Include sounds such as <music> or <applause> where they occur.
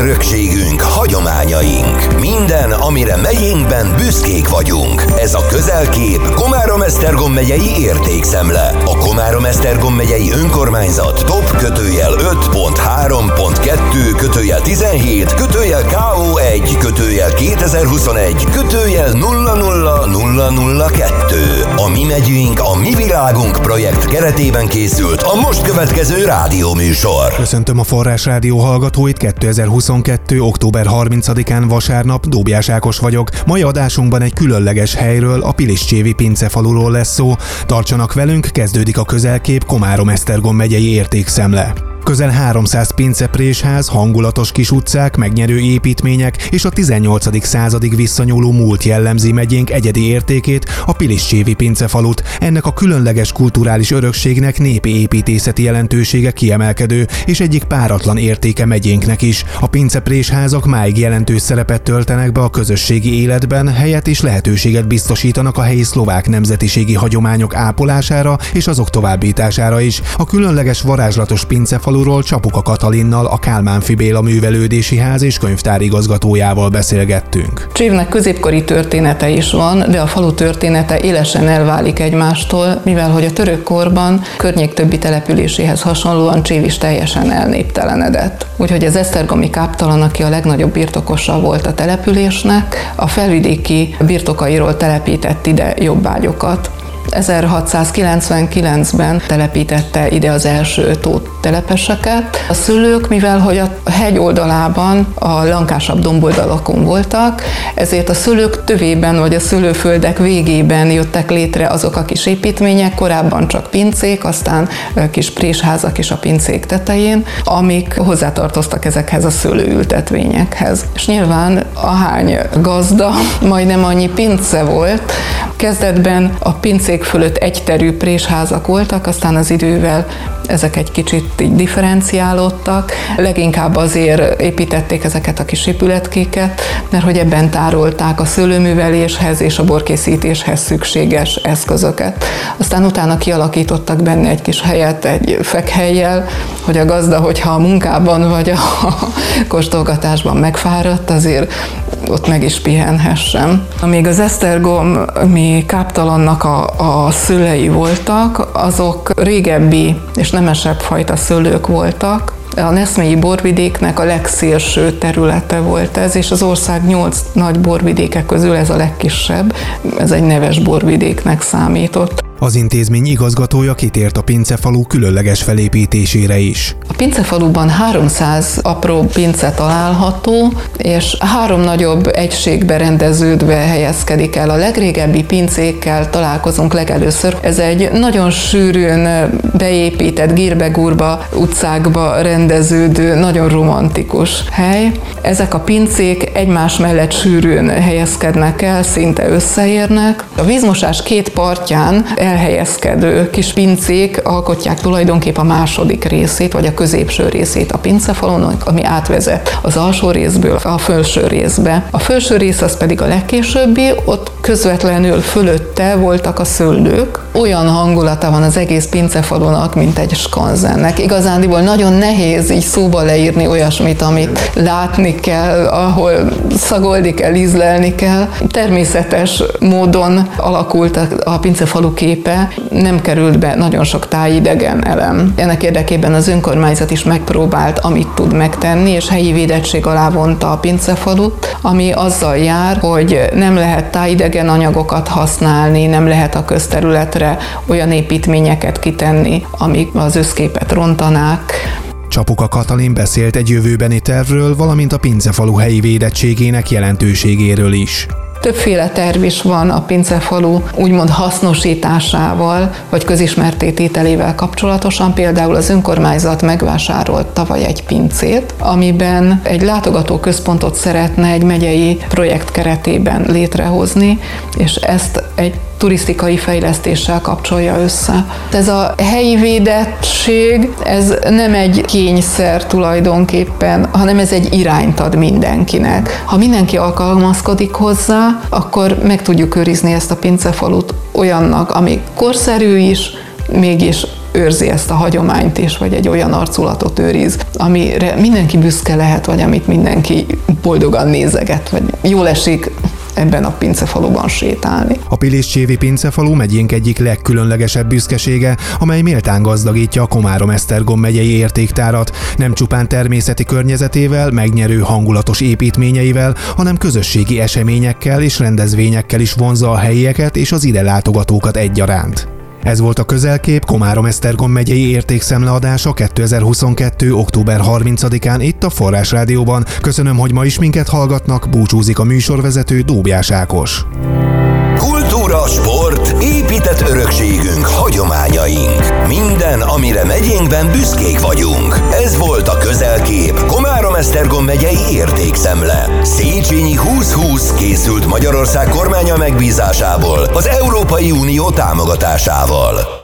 örökségünk, hagyományaink. Minden, amire megyénkben büszkék vagyunk. Ez a közelkép Komárom-Esztergom megyei értékszemle. A Komárom-Esztergom megyei önkormányzat top kötőjel 5.3.2 kötőjel 17 kötőjel KO1 kötőjel 2021 kötőjel 00002. A mi megyünk, a mi világunk projekt keretében készült a most következő rádióműsor. Köszöntöm a Forrás Rádió hallgatóit 2022. október 30-án vasárnap, Dóbjás Ákos vagyok. Mai adásunkban egy különleges helyről, a Piliscsévi pincefaluról lesz szó. Tartsanak velünk, kezdődik a közelkép Komárom-Esztergom megyei értékszemle. Közel 300 pinceprésház, hangulatos kis utcák, megnyerő építmények és a 18. századig visszanyúló múlt jellemzi megyénk egyedi értékét, a Piliscsévi pincefalut. Ennek a különleges kulturális örökségnek népi építészeti jelentősége kiemelkedő, és egyik páratlan értéke megyénknek is. A pinceprésházak máig jelentős szerepet töltenek be a közösségi életben, helyet és lehetőséget biztosítanak a helyi szlovák nemzetiségi hagyományok ápolására és azok továbbítására is. A különleges varázslatos pincefalu faluról Csapuka Katalinnal, a Kálmán Fibéla Művelődési Ház és könyvtár igazgatójával beszélgettünk. Csévnek középkori története is van, de a falu története élesen elválik egymástól, mivel hogy a török korban környék többi településéhez hasonlóan Csév is teljesen elnéptelenedett. Úgyhogy az Esztergomi káptalan, aki a legnagyobb birtokosa volt a településnek, a felvidéki birtokairól telepített ide jobbágyokat. 1699-ben telepítette ide az első tót telepeseket. A szülők, mivel hogy a hegy oldalában a lankásabb domboldalakon voltak, ezért a szülők tövében vagy a szülőföldek végében jöttek létre azok a kis építmények, korábban csak pincék, aztán kis présházak is a pincék tetején, amik hozzátartoztak ezekhez a szőlőültetvényekhez. És nyilván ahány gazda, majdnem annyi pince volt, kezdetben a pincék fölött egyterű présházak voltak, aztán az idővel ezek egy kicsit differenciálódtak. Leginkább azért építették ezeket a kis épületkéket, mert hogy ebben tárolták a szőlőműveléshez és a borkészítéshez szükséges eszközöket. Aztán utána kialakítottak benne egy kis helyet, egy fekhelyjel, hogy a gazda, hogyha a munkában vagy a <laughs> kóstolgatásban megfáradt, azért ott meg is pihenhessen. Amíg az Esztergom mi káptalannak a, a szülei voltak, azok régebbi és nemesebb fajta szőlők voltak, a Neszmélyi borvidéknek a legszélső területe volt ez, és az ország nyolc nagy borvidéke közül ez a legkisebb. Ez egy neves borvidéknek számított. Az intézmény igazgatója kitért a pincefalu különleges felépítésére is. A pincefaluban 300 apró pince található, és három nagyobb egységbe rendeződve helyezkedik el. A legrégebbi pincékkel találkozunk legelőször. Ez egy nagyon sűrűn beépített Girbegurba utcákba rendeződő, nagyon romantikus hely. Ezek a pincék egymás mellett sűrűn helyezkednek el, szinte összeérnek. A vízmosás két partján elhelyezkedő kis pincék alkotják tulajdonképp a második részét, vagy a középső részét a pincefalon, ami átvezet az alsó részből a felső részbe. A felső rész az pedig a legkésőbbi, ott közvetlenül fölötte voltak a szőlők. Olyan hangulata van az egész pincefalónak, mint egy skanzennek. Igazándiból nagyon nehéz így szóba leírni olyasmit, amit látni kell, ahol szagolni kell, ízlelni kell. Természetes módon alakult a pincefalu képe, nem került be nagyon sok tájidegen elem. Ennek érdekében az önkormányzat is megpróbált, amit tud megtenni, és helyi védettség alá vonta a pincefalut, ami azzal jár, hogy nem lehet tájidegen idegen anyagokat használni, nem lehet a közterületre olyan építményeket kitenni, amik az összképet rontanák. Csapuka Katalin beszélt egy jövőbeni tervről, valamint a Pincefalu helyi védettségének jelentőségéről is. Többféle terv is van a pincefalu úgymond hasznosításával, vagy közismertétételével kapcsolatosan. Például az önkormányzat megvásárolt tavaly egy pincét, amiben egy látogató központot szeretne egy megyei projekt keretében létrehozni, és ezt egy turisztikai fejlesztéssel kapcsolja össze. Ez a helyi védettség, ez nem egy kényszer tulajdonképpen, hanem ez egy irányt ad mindenkinek. Ha mindenki alkalmazkodik hozzá, akkor meg tudjuk őrizni ezt a pincefalut olyannak, ami korszerű is, mégis őrzi ezt a hagyományt is, vagy egy olyan arculatot őriz, amire mindenki büszke lehet, vagy amit mindenki boldogan nézeget, vagy jól esik ebben a pincefaluban sétálni. A Piliscsévi pincefalu megyénk egyik legkülönlegesebb büszkesége, amely méltán gazdagítja a Komárom-Esztergom megyei értéktárat, nem csupán természeti környezetével, megnyerő hangulatos építményeivel, hanem közösségi eseményekkel és rendezvényekkel is vonza a helyieket és az ide látogatókat egyaránt. Ez volt a közelkép Komárom-Esztergom megyei értékszemleadása 2022. október 30-án itt a Forrás Rádióban. Köszönöm, hogy ma is minket hallgatnak, búcsúzik a műsorvezető Dóbjás Ákos. Kultúra, sport, épített örökségünk, hagyományaink. Minden, amire megyénkben büszkék vagyunk. Ez volt a közelkép Komárom-Esztergom megyei értékszemle. Széchenyi 2020 készült Magyarország kormánya megbízásából az Európai Unió támogatásával.